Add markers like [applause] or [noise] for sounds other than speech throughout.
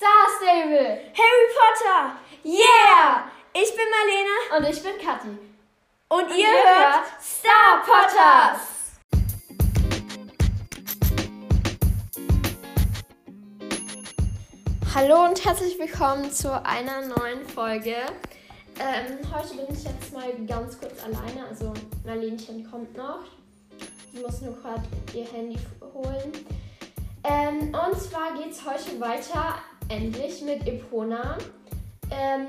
Star Stable. Harry Potter. Yeah! Ich bin Marlene Und ich bin Kathi. und, ihr, ihr hört hört Star Potters. Hallo und herzlich willkommen zu einer neuen Folge. Ähm, heute bin ich jetzt mal ganz kurz alleine, also Marlenchen kommt noch. Sie muss nur gerade ihr Handy holen. Ähm, und zwar geht es heute weiter, endlich, mit Epona. Ähm,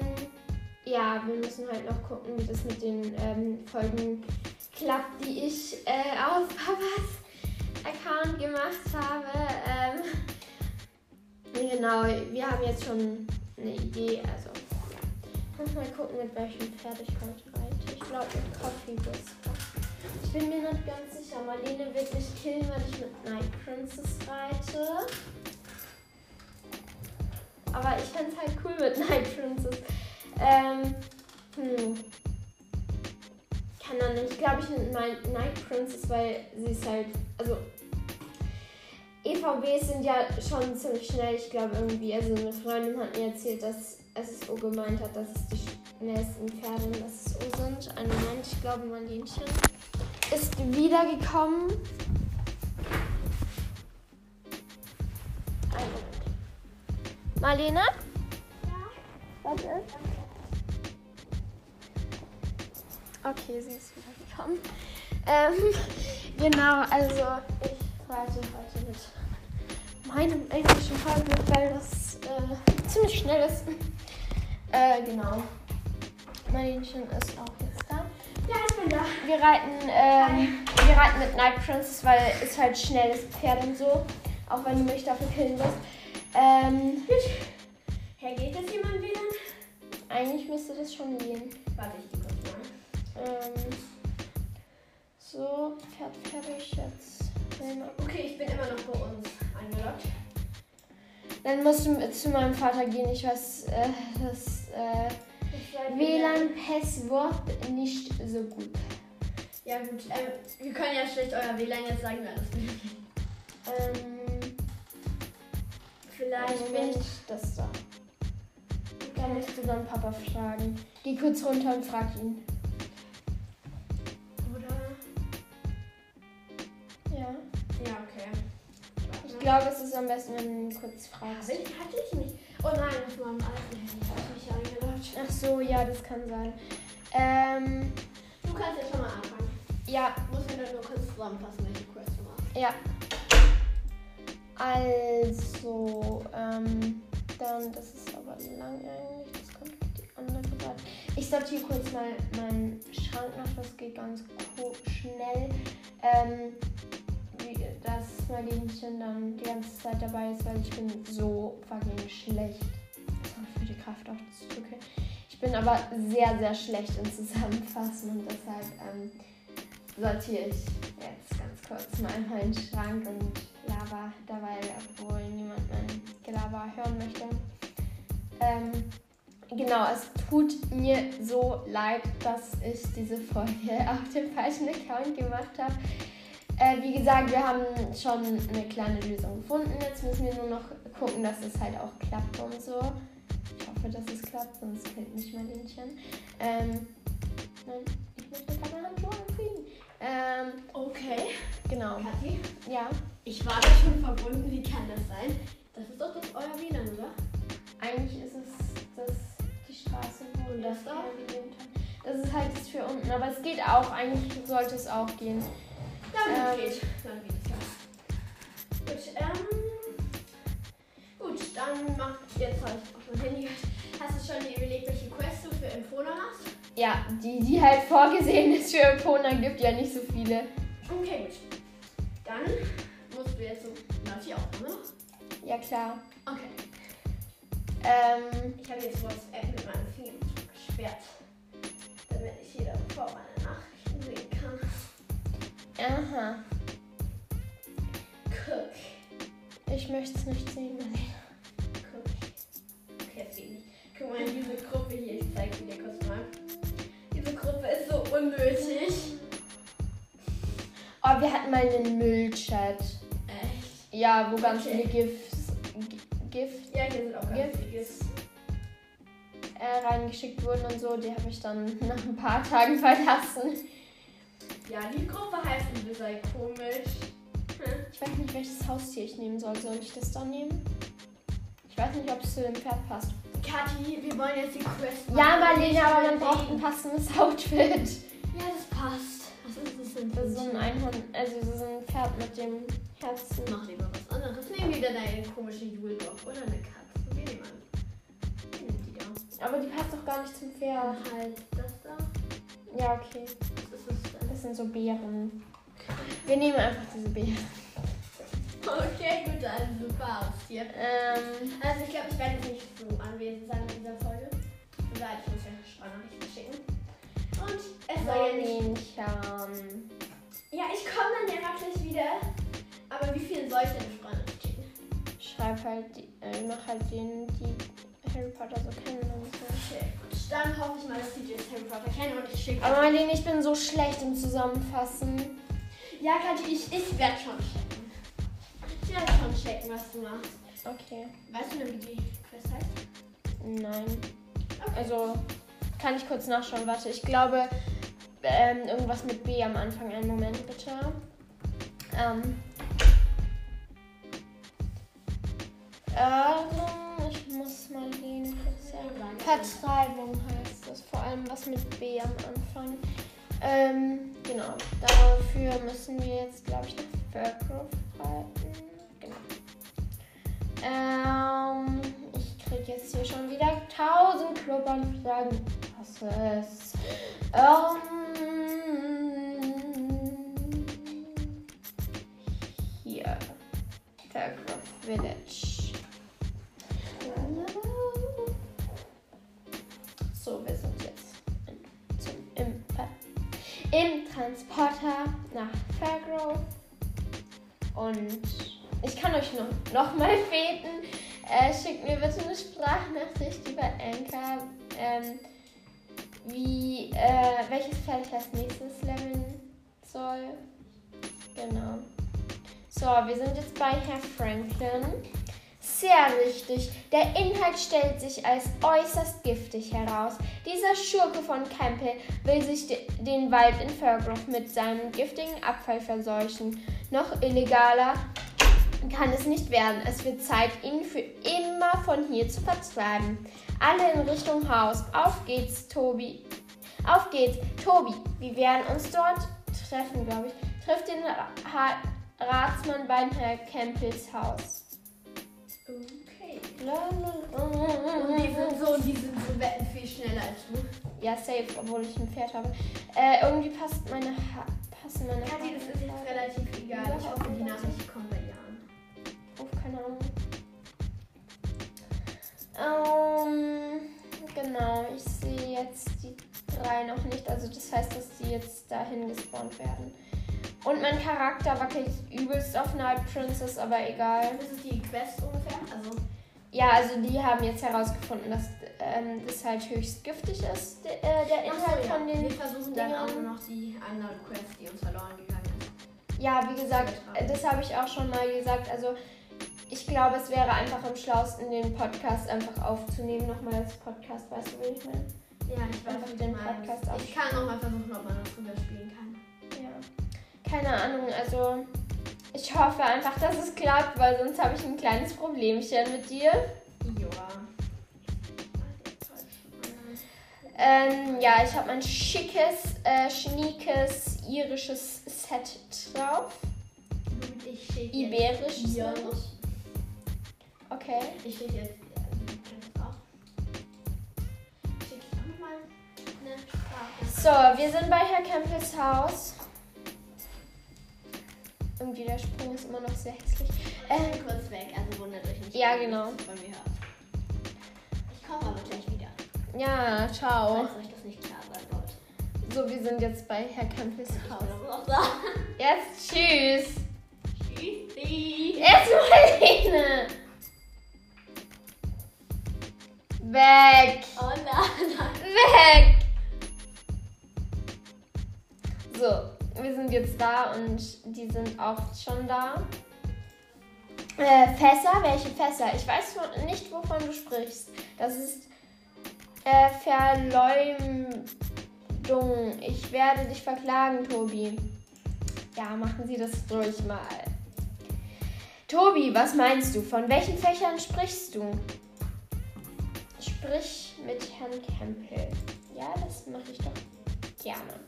ja, wir müssen halt noch gucken, wie das mit den ähm, Folgen klappt, die ich äh, auf Papas Account gemacht habe. Ähm, Genau, wir haben jetzt schon eine Idee. Also. Muss mal gucken, mit welchem Pferd ich heute reite. Ich glaube mit Coffee Whisper. Ich bin mir nicht ganz sicher. Marlene wird mich killen, wenn ich mit Night Princess reite. Aber ich fände es halt cool mit [laughs] Night Princess. Ähm, hm. Kann dann nicht. Ich glaube, ich mit Night Princess, weil sie ist halt. Also, EVBs sind ja schon ziemlich schnell. Ich glaube irgendwie, also eine Freundin hat mir erzählt, dass SSO gemeint hat, dass es die schnellsten Pferde in SSO sind. Einen Moment, ich glaube Marlenchen ist wiedergekommen. Marlene? Ja. Was ist? Okay, sie ist wiedergekommen. Ähm, [laughs] genau, also ich reite heute mit meinem englischen Fahrrad, weil das äh, ziemlich schnell ist. [laughs] äh, genau. Marlenchen ist auch jetzt da. Ja, ich bin da. Wir reiten, ähm, wir reiten mit Night Princess, weil es halt schnelles Pferd und so. Auch wenn du mich dafür killen wirst. Ähm, Herr, geht das jemand wieder? eigentlich müsste das schon gehen. Warte, ich kurz mal. Ähm, so, fertig jetzt. Okay, ich bin immer noch bei uns eingeloggt. Dann musst du zu meinem Vater gehen. Ich weiß, äh, das äh, WLAN-Passwort nicht so gut. Ja, gut. Ähm, wir können ja schlecht euer WLAN jetzt sagen, wer das will. Ähm, Vielleicht bin ich. das da. Dann musst du deinen Papa fragen. Geh kurz runter und frag ihn. Oder? Ja. Ja, okay. Ich glaube, es ist am besten, wenn du ihn kurz fragst. Hatte ich, hatte ich mich. Oh nein, auf meinem alten Handy habe ich mich eingeloggt. Ach so, ja, das kann sein. Ähm, Du kannst jetzt schon mal anfangen. ja, muss mir dann nur kurz zusammenfassen, welche Quest du machst. ja. Also, ähm, dann, das ist aber lang eigentlich. Das kommt auf die andere Seite. Ich sortiere kurz mal meinen Schrank nach, das geht ganz schnell. Ähm, dass Marlenchen dann die ganze Zeit dabei ist, weil ich bin so fucking schlecht. Für die Kraft auf das Stücke. Ich bin aber sehr, sehr schlecht im Zusammenfassen und deshalb ähm, sortiere ich jetzt ganz kurz mal meinen Schrank und laber dabei, obwohl niemand mein Gelaber hören möchte. Ähm, genau, es tut mir so leid, dass ich diese Folge [laughs] auf dem falschen Account gemacht habe. Äh, wie gesagt, wir haben schon eine kleine Lösung gefunden. Jetzt müssen wir nur noch gucken, dass es halt auch klappt und so. Ich hoffe, dass es klappt, sonst fällt nicht mein Hähnchen. Ähm, nein, ich möchte keine Handschuhe. Ähm, Okay. genau. Kathi, Ja, ich war da schon verbunden. Wie kann das sein? Das ist doch das euer WLAN, oder? eigentlich ist es das, die Straße, wo Und das da? Das ist halt das für unten, aber es geht auch. Eigentlich sollte es auch gehen. Ja, Ähm, gut, geht. Dann geht es ja. Gut, ähm. Gut, dann mach jetzt halt auf mein Handy. Hast du schon dir Ja, die, die halt vorgesehen ist für Epona, gibt ja nicht so viele. Okay, gut. Dann musst du jetzt so. Läuft die Aufnahme noch? Ja, klar. Okay. Ähm, Ich habe jetzt WhatsApp mit meinem Finger gesperrt. Damit ich jeder vor meine Nachrichten sehen kann. aha. Guck. Ich möchte es nicht sehen. Marlene. Guck. Okay, das geht nicht. Guck mal, diese Gruppe hier, ich zeig sie dir kurz unnötig. Oh, wir hatten mal einen Müllchat. Echt? Ja, wo ganz Okay. viele GIFs, Gift Ja, hier sind auch ganz viele Gifts. äh, reingeschickt wurden und so, die habe ich dann [laughs] nach ein paar Tagen verlassen. Ja, die Gruppe heißt ein bisschen komisch. Hm. Ich weiß nicht, welches Haustier ich nehmen soll. Soll ich das dann nehmen? Ich weiß nicht, ob es zu dem Pferd passt. Kathi, wir wollen jetzt die Quest Ja, machen. Marlene, aber man braucht ein passendes Outfit. Ja, das passt. Was ist das denn? Das ist so ein Einhorn, also so ein Pferd mit dem Herzen. Mach lieber was anderes. Nehmen wieder deine komische Julendorf oder eine Katze. Wir nehmen an. Aber die passt doch gar nicht zum Pferd. Und halt das da. Ja, okay. Was ist das denn? Das sind so Beeren. Wir nehmen einfach diese Beeren. Okay, gut, dann hier. Ähm, Also ich glaube, ich werde jetzt nicht so anwesend sein in dieser Folge. Weil ich muss ja Sprachnachrichten schicken. Und es soll ja nicht... Ja, ich komme dann ja wirklich wieder. Aber wie viel soll ich denn Sprachnachrichten schicken? Schreib halt, die, äh, mach halt denen, die Harry Potter so kennen und so. Okay, gut. Dann hoffe ich mal, dass die jetzt Harry Potter kennen und ich schicke... Aber Marlene, ich bin so schlecht im Zusammenfassen. Ja, Kathi, ich, ich werde schon checken. Ich werde schon checken, was du machst. Okay. Weißt du denn, wie die Quest heißt? Nein. Okay. Also, kann ich kurz nachschauen. Warte, ich glaube, ähm, irgendwas mit B am Anfang. Einen Moment, bitte. Ähm. Ähm, ich muss mal den. Vertreibung heißt das. Vor allem was mit B am Anfang. Ähm, genau. Dafür müssen wir jetzt, glaube ich, nach Fairgrove jetzt hier schon wieder tausend Klubbanfragen. Was ist? Ähm, hier. Fairgrove Village. So, wir sind jetzt in, zum, im, im Transporter nach Fairgrove. Und ich kann euch noch, noch mal beten. Äh, schickt mir bitte eine Sprachnachricht über Anchor, ähm, wie, äh, welches Pferd ich als nächstes leveln soll. Genau. So, wir sind jetzt bei Herr Franklin. Sehr richtig. Der Inhalt stellt sich als äußerst giftig heraus. Dieser Schurke von Campbell will sich de den Wald in Fairgrove mit seinem giftigen Abfall verseuchen. Noch illegaler kann es nicht werden. Es wird Zeit, ihn für immer von hier zu vertreiben. Alle in Richtung Haus. Auf geht's, Tobi. Auf geht's, Tobi. Wir werden uns dort treffen, glaube ich. Trifft den Ra Ratsmann bei Herr Campbells Haus. Okay. Und die sind so, die sind so wetten viel schneller als du. Ja, safe, obwohl ich ein Pferd habe. Äh, irgendwie passt meine ha passen meine Kathi, das ist jetzt relativ egal. Ich hoffe, die Nachricht kommt. Ahnung. Ähm, genau, ich sehe jetzt die drei noch nicht. Also das heißt, dass die jetzt dahin gespawnt werden. Und mein Charakter wackelt übelst auf Night Princess, aber egal. Das ist die Quest ungefähr. Also, Ja, also die haben jetzt herausgefunden, dass ähm, das halt höchst giftig ist, der, äh, der Inhalt so, ja. von den Wir versuchen dann auch Dingern. nur noch die andere Quest, die uns verloren gegangen ist. Ja, wie gesagt, das habe ich auch schon mal gesagt. Also ich glaube, es wäre einfach am schlausten, den Podcast einfach aufzunehmen, nochmal als Podcast, weißt du, wie ich meine? Ja, ich weiß, Einfach den. Podcast Ich kann nochmal versuchen, ob man das drüber spielen kann. Ja. Keine Ahnung, also ich hoffe einfach, dass es klappt, weil sonst habe ich ein kleines Problemchen mit dir. Joa. Ähm, ja, ich habe mein schickes, äh, schniekes irisches Set drauf. Gut, ich schicke Iberisch noch. Okay. Ich schicke jetzt auch. Ich auch Sprache. So, wir sind bei Herr Campbells Haus. Irgendwie der Sprung ist immer noch sehr hässlich. Ich Äh, bin kurz weg, also wundert euch nicht. Ja, genau. Von mir hört. Ich komme aber gleich wieder, ja, ciao. falls euch das nicht klar sein sollte. So, wir sind jetzt bei Herr Campbells Ich Haus. bin aber noch da. Jetzt tschüss. Tschüssi. Erstmal Lene. Weg. Oh nein. Weg. So, wir sind jetzt da und die sind auch schon da. Äh, Fässer? Welche Fässer? Ich weiß nicht, wovon du sprichst. Das ist äh, Verleumdung. Ich werde dich verklagen, Tobi. Ja, machen Sie das ruhig mal. Tobi, was meinst du? Von welchen Fächern sprichst du? Sprich mit Herrn Campbell. Ja, das mache ich doch gerne.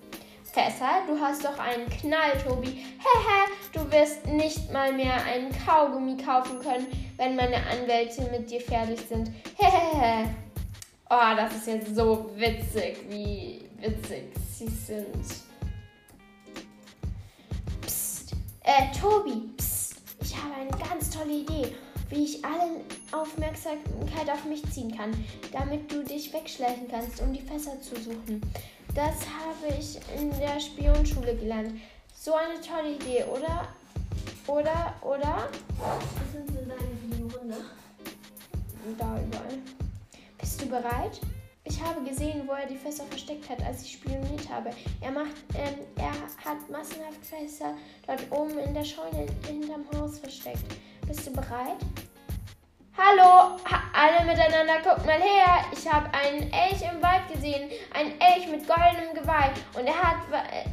Tessa, du hast doch einen Knall, Tobi. Hehe, du wirst nicht mal mehr einen Kaugummi kaufen können, wenn meine Anwälte mit dir fertig sind. Hehehe. Oh, das ist jetzt so witzig, wie witzig sie sind. Psst. Äh, Tobi, psst. Ich habe eine ganz tolle Idee, wie ich alle Aufmerksamkeit auf mich ziehen kann, damit du dich wegschleichen kannst, um die Fässer zu suchen. Das habe ich in der Spionschule gelernt. So eine tolle Idee, oder? Oder, oder? Was sind denn deine Hunde? Da überall. Bist du bereit? Ich habe gesehen, wo er die Fässer versteckt hat, als ich spioniert habe. Er macht, ähm, er hat massenhaft Fässer dort oben in der Scheune hinterm Haus versteckt. Bist du bereit? Hallo, ha alle miteinander, guckt mal her. Ich habe einen Elch im Wald gesehen. Ein Elch mit goldenem Geweih. Und er, hat,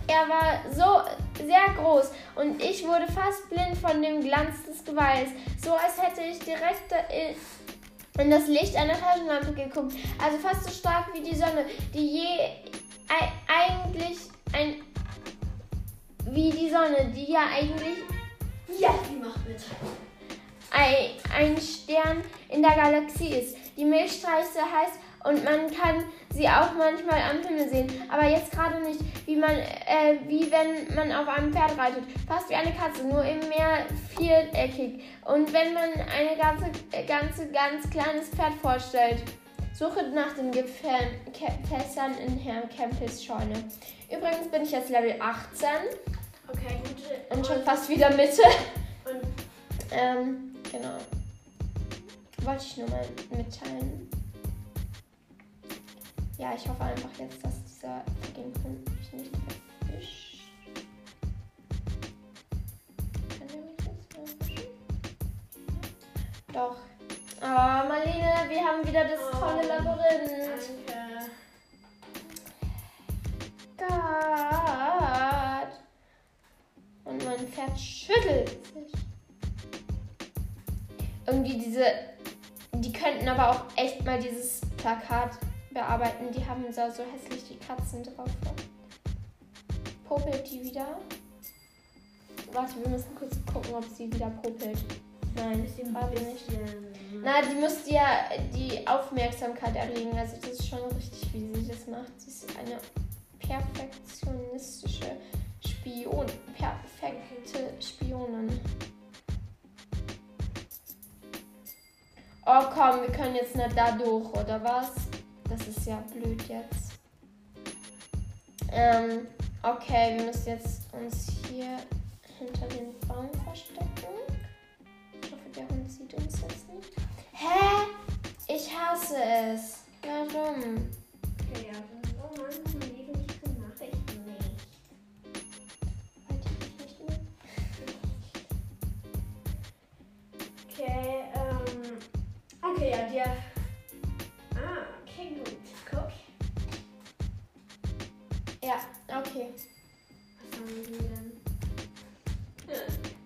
er war so sehr groß. Und ich wurde fast blind von dem Glanz des Geweihs. So als hätte ich direkt in das Licht einer Taschenlampe geguckt. Also fast so stark wie die Sonne, die je eigentlich ein. Wie die Sonne, die ja eigentlich. Ja, die macht mit ein Stern in der Galaxie ist. Die Milchstraße heißt und man kann sie auch manchmal am Himmel sehen, aber jetzt gerade nicht, wie man, äh, wie wenn man auf einem Pferd reitet, fast wie eine Katze, nur im Meer viereckig. Und wenn man eine ganze, ganze, ganz kleines Pferd vorstellt. Suche nach den Gefässern in Herrn Campbells Scheune. Übrigens bin ich jetzt Level 18. Okay, gut. Und schon fast wieder Mitte. Und ähm, Genau. Wollte ich nur mal mitteilen. Ja, ich hoffe einfach jetzt, dass dieser Gegenpunkt mich nicht erwischt. Kann der mich jetzt erwischen? Doch. Oh, Marlene, wir haben wieder das Oh, tolle Labyrinth. danke. Gott. Und mein Pferd schüttelt. Irgendwie diese. Die könnten aber auch echt mal dieses Plakat bearbeiten. Die haben da so hässlich die Katzen drauf. Popelt die wieder? Warte, wir müssen kurz gucken, ob sie wieder popelt. Nein, gerade nicht. Na, die müsste ja die Aufmerksamkeit erregen. Also das ist schon richtig, wie sie das macht. Sie ist eine perfektionistische Spion. Perfekte Spionin. Oh komm, wir können jetzt nicht da durch, oder was? Das ist ja blöd jetzt. Ähm, okay, wir müssen jetzt uns hier hinter den Baum verstecken. Ich hoffe, der Hund sieht uns jetzt nicht. Hä? Ich hasse es. Warum? Okay, ja, dann oh Mann, okay. Was haben wir denn? Ja,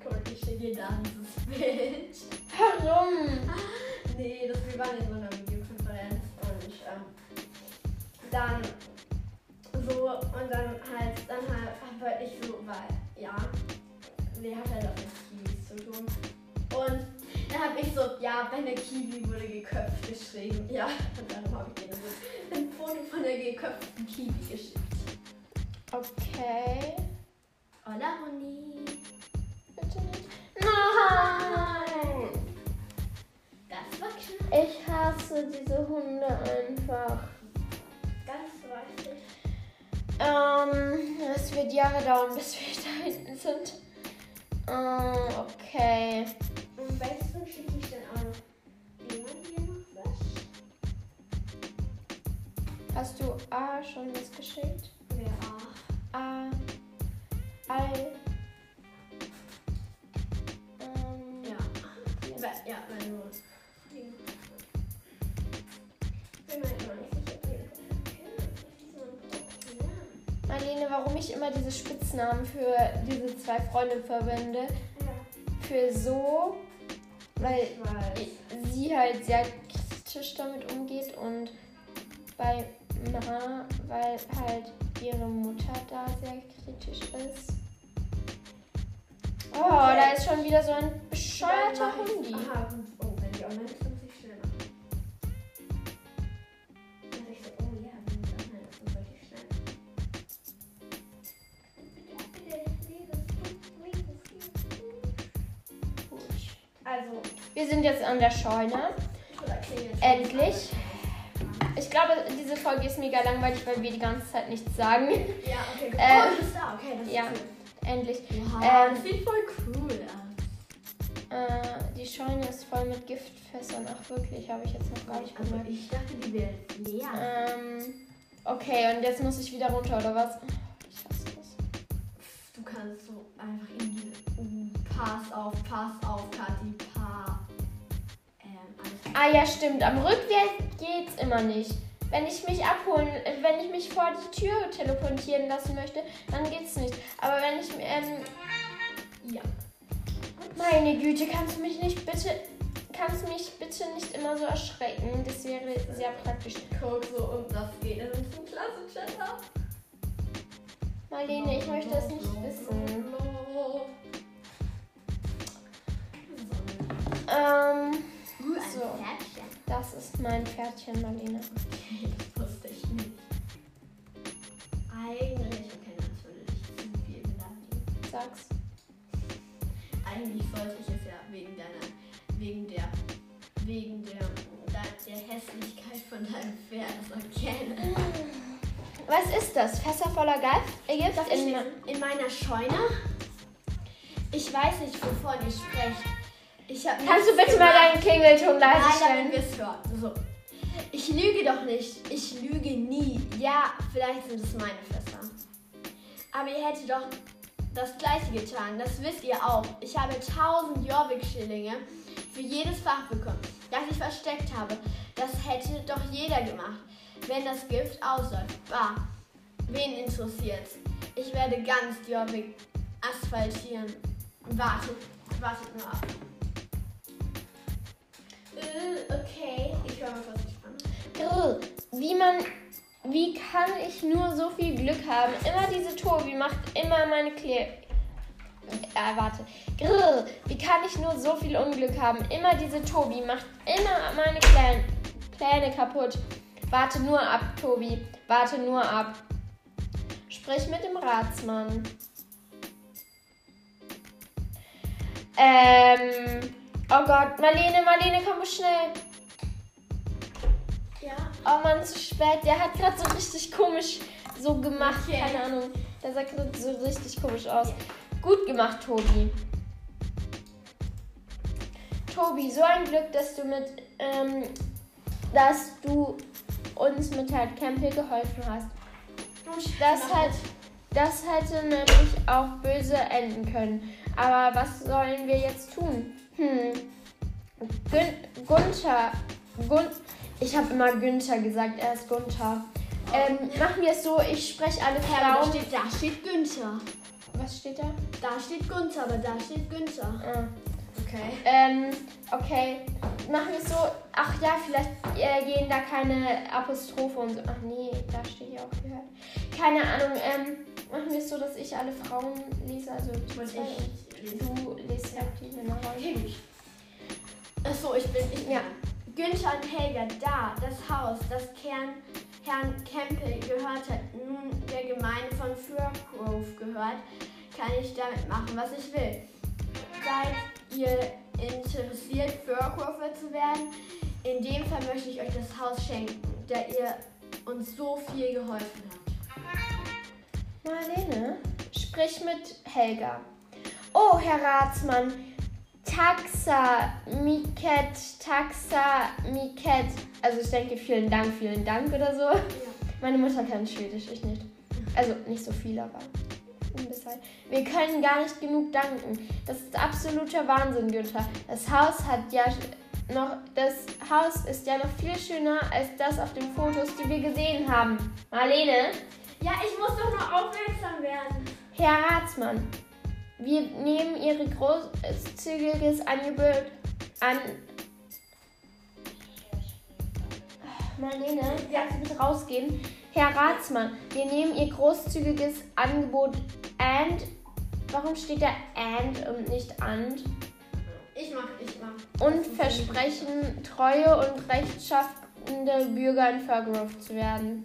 [laughs] guck ich stehe dir da dieses [laughs] Bild. Warum? [laughs] Nee, das, wir waren in so einer Videokonferenz und ähm, dann so und dann halt, dann halt, wollte ich so, weil, ja, wer hat halt auch mit Kiwis zu tun. Und dann habe ich so, ja, eine Kiwi wurde geköpft geschrieben. Ja, und dann habe ich dir so ein Foto von der geköpften Kiwi geschickt. Okay. Hola, Honi. Bitte nicht. Nein! Das war knapp. Ich hasse diese Hunde einfach. Ganz weiß ich. Ähm, es wird Jahre dauern, bis wir da hinten sind. Ähm, okay. Und weißt du, schicke ich dann auch noch jemand hier noch was? Hast du A schon was geschickt? A, I, Ähm, ja. Ja, ja wenn du. Marlene, warum ich immer diese Spitznamen für diese zwei Freunde verwende. Ja. Für so, weil sie halt sehr kritisch damit umgeht und bei Ma, weil halt ihre Mutter da sehr kritisch ist. Oh, Okay. da ist schon wieder so ein bescheuerter Hundi. Aha. Oh, wenn die online ist, muss ich schnell machen. Dann ich so, oh ja, wenn die online ist, sollte ich schnell. Gut. Also, Wir sind jetzt an der Scheune. Endlich. Ich glaube, diese Folge ist mega langweilig, weil wir die ganze Zeit nichts sagen. Ja, [laughs] okay. gut. Äh, oh, du bist da, okay. Das ja. ist Endlich. Wow, Ähm, das sieht voll cool aus. Äh, die Scheune ist voll mit Giftfässern. Ach wirklich, habe ich jetzt noch gar nicht Also, gemerkt. ich dachte, die wäre leer. Ähm, okay, und jetzt muss ich wieder runter, oder was? Ich hasse das. Du kannst so einfach in die. Uh, pass auf, pass auf, Kathi, pa. Ah ja, stimmt. Am Rückweg geht's immer nicht. Wenn ich mich abholen, wenn ich mich vor die Tür teleportieren lassen möchte, dann geht's nicht. Aber wenn ich, ähm, Ja. meine Güte, kannst du mich nicht bitte, kannst du mich bitte nicht immer so erschrecken? Das wäre sehr praktisch. Guck so und das geht in unserem Klassenchat ab. Marlene, ich möchte es nicht wissen. Ähm, Uh, ein So. Pferdchen. das ist mein Pferdchen, Marlene. Okay, das wusste ich nicht. Eigentlich, okay, dich zu viel beleidigen. Sag's. Eigentlich sollte ich es ja wegen deiner, wegen der, wegen der, der, Hässlichkeit von deinem Pferd erkennen. Was ist das? Fässer voller Gift? Äh, Gift in? In meiner Scheune? Ich weiß nicht, wovon ihr sprecht. Kannst du bitte mal gemacht. deinen Klingelton leise Nein, damit stellen? wir es hören. So. Ich lüge doch nicht. Ich lüge nie. Ja, vielleicht sind es meine Fässer. Aber ihr hättet doch das gleiche getan. Das wisst ihr auch. Ich habe 1000 Jorvik-Schillinge für jedes Fach bekommen, das ich versteckt habe. Das hätte doch jeder gemacht, wenn das Gift ausläuft. Bah, wen interessiert's? Ich werde ganz Jorvik asphaltieren. Wartet, wartet nur ab. Äh, okay. Ich höre mal Spannung. Grrr, wie man. Wie kann ich nur so viel Glück haben? Immer diese Tobi macht immer meine Kle. Äh, warte. Grrr, wie kann ich nur so viel Unglück haben? Immer diese Tobi macht immer meine Pläne, Pläne kaputt. Warte nur ab, Tobi. Warte nur ab. Sprich mit dem Ratsmann. Ähm. Oh Gott, Marlene, Marlene, komm schnell. Ja. Oh Mann, zu spät. Der hat gerade so richtig komisch so gemacht. Okay. Keine Ahnung. Der sah gerade so richtig komisch aus. Gut gemacht, Tobi. Tobi, so ein Glück, dass du mit, ähm, dass du uns mit halt Campbell geholfen hast. Das hat, das hätte nämlich auch böse enden können. Aber was sollen wir jetzt tun? Hm. Gün Gunther. Gun ich habe immer Günther gesagt, er ist Gunther. Ähm, machen wir es so, ich spreche alle Ja, da Frauen. steht, da steht Günther. Was steht da? Da steht Gunther, aber da steht Günther. Ah. Okay. Ähm, okay. Machen wir es so. Ach ja, vielleicht äh, gehen da keine Apostrophe und so. Ach nee, da steht ja auch gehört. Keine Ahnung. Ähm, machen wir es so, dass ich alle Frauen lese. Also Und ich und du liest halt die. Okay, gut. Achso, ich bin. Ich Ja. Günther und Helga, da, das Haus, das Kern, Herrn Campbell gehört hat, nun der Gemeinde von Firgrove gehört, kann ich damit machen, was ich will. Seid ihr interessiert, Firgrover zu werden? In dem Fall möchte ich euch das Haus schenken, da ihr uns so viel geholfen habt. Marlene, sprich mit Helga. Oh, Herr Ratsmann. Taxa, Miket, Taxa, Miket. Also ich denke, vielen Dank, vielen Dank oder so. Meine Mutter kann Schwedisch, ich nicht. Also nicht so viel, aber ein bisschen. Wir können gar nicht genug danken. Das ist absoluter Wahnsinn, Günther. Das Haus hat ja noch, das Haus ist ja noch viel schöner als das auf den Fotos, die wir gesehen haben. Marlene, Ja, ich muss doch nur aufmerksam werden. Herr Ratsmann, wir nehmen Ihre großzügiges Angebot an. Marlene, kannst du bitte rausgehen? Herr Ratsmann, wir nehmen Ihr großzügiges Angebot and. Warum steht da and und nicht and? Ich mach, ich mach. Und versprechen, treue und rechtschaffende Bürger in Fairgrove zu werden.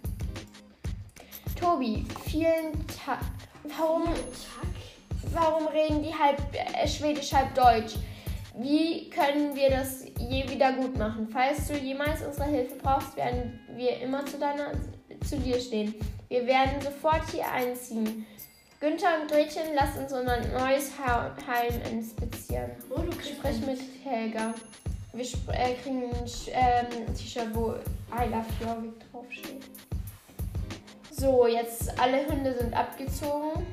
Tobi, vielen Dank. Warum Warum reden die halb äh, Schwedisch, halb Deutsch? Wie können wir das je wieder gut machen? Falls du jemals unsere Hilfe brauchst, werden wir immer zu, deiner, zu dir stehen. Wir werden sofort hier einziehen. Günther und Gretchen, lasst uns unser neues Ha- Heim inspizieren. Oh, du Ich kriegst spreche mit Helga. Wir äh, kriegen ein ähm, T-Shirt, wo I love Jorvik draufsteht. So, jetzt alle Hunde sind abgezogen.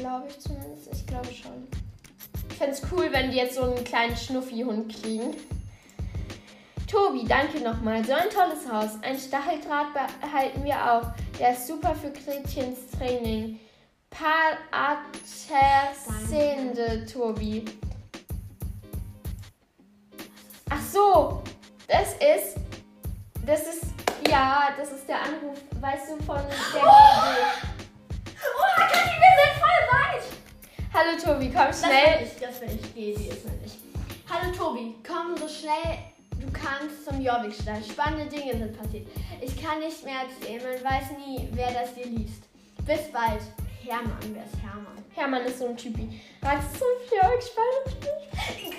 Glaube ich zumindest. Ich glaube schon. Ich fände es cool, wenn die jetzt so einen kleinen Schnuffi-Hund kriegen. Tobi, danke nochmal. So ein tolles Haus. Ein Stacheldraht behalten wir auch. Der ist super für Gretchens Training. Par Atersende, Tobi. Ach so, das ist. Das ist. Ja, das ist der Anruf, weißt du, von der. Oh, [laughs] Hallo Tobi, komm Das will schnell. ich, das will ich. Geh, die ist will ich. Hallo Tobi, komm so schnell du kannst zum Jorvikstall. Spannende Dinge sind passiert. Ich kann nicht mehr erzählen, man weiß nie, wer das hier liest. Bis bald. Hermann, wer ist Hermann? Hermann ist so ein Typi. Ratst du Jörg spannend?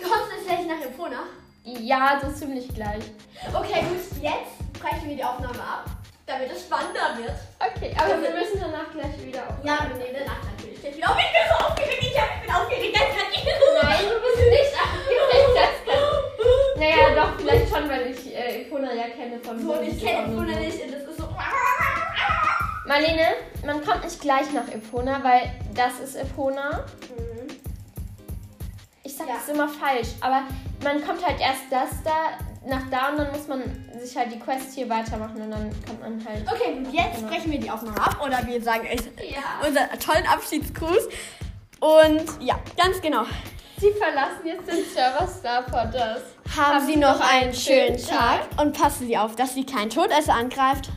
Kommst du gleich nach Epona? Ja, so ziemlich gleich. Okay, gut, jetzt brechen wir die Aufnahme ab, damit es spannender wird. Okay, aber wir müssen danach gleich wieder auf. Ja, wir nehmen danach natürlich wieder auf. Ich bin so aufgeregt, ich, hab, ich bin aufgeregt, das kann ich nicht. Nein, du bist nicht aufgeregt, das [laughs] kann. Naja, doch, vielleicht schon, weil ich äh, Epona ja kenne von So, ich kenne so. nicht und das ist so... Marlene, man kommt nicht gleich nach Epona, weil das ist Epona. Mhm. Ich sag Ja. das immer falsch, aber man kommt halt erst das da, nach da und dann muss man sich halt die Quest hier weitermachen und dann kommt man halt. Okay, jetzt brechen wir die Aufnahme ab oder wir sagen euch Ja. unseren tollen Abschiedsgruß. Und ja, ganz genau. Sie verlassen jetzt den Server Starpotters. Haben Sie noch einen schönen Tag und passen Sie auf, dass Sie kein Todesser angreift.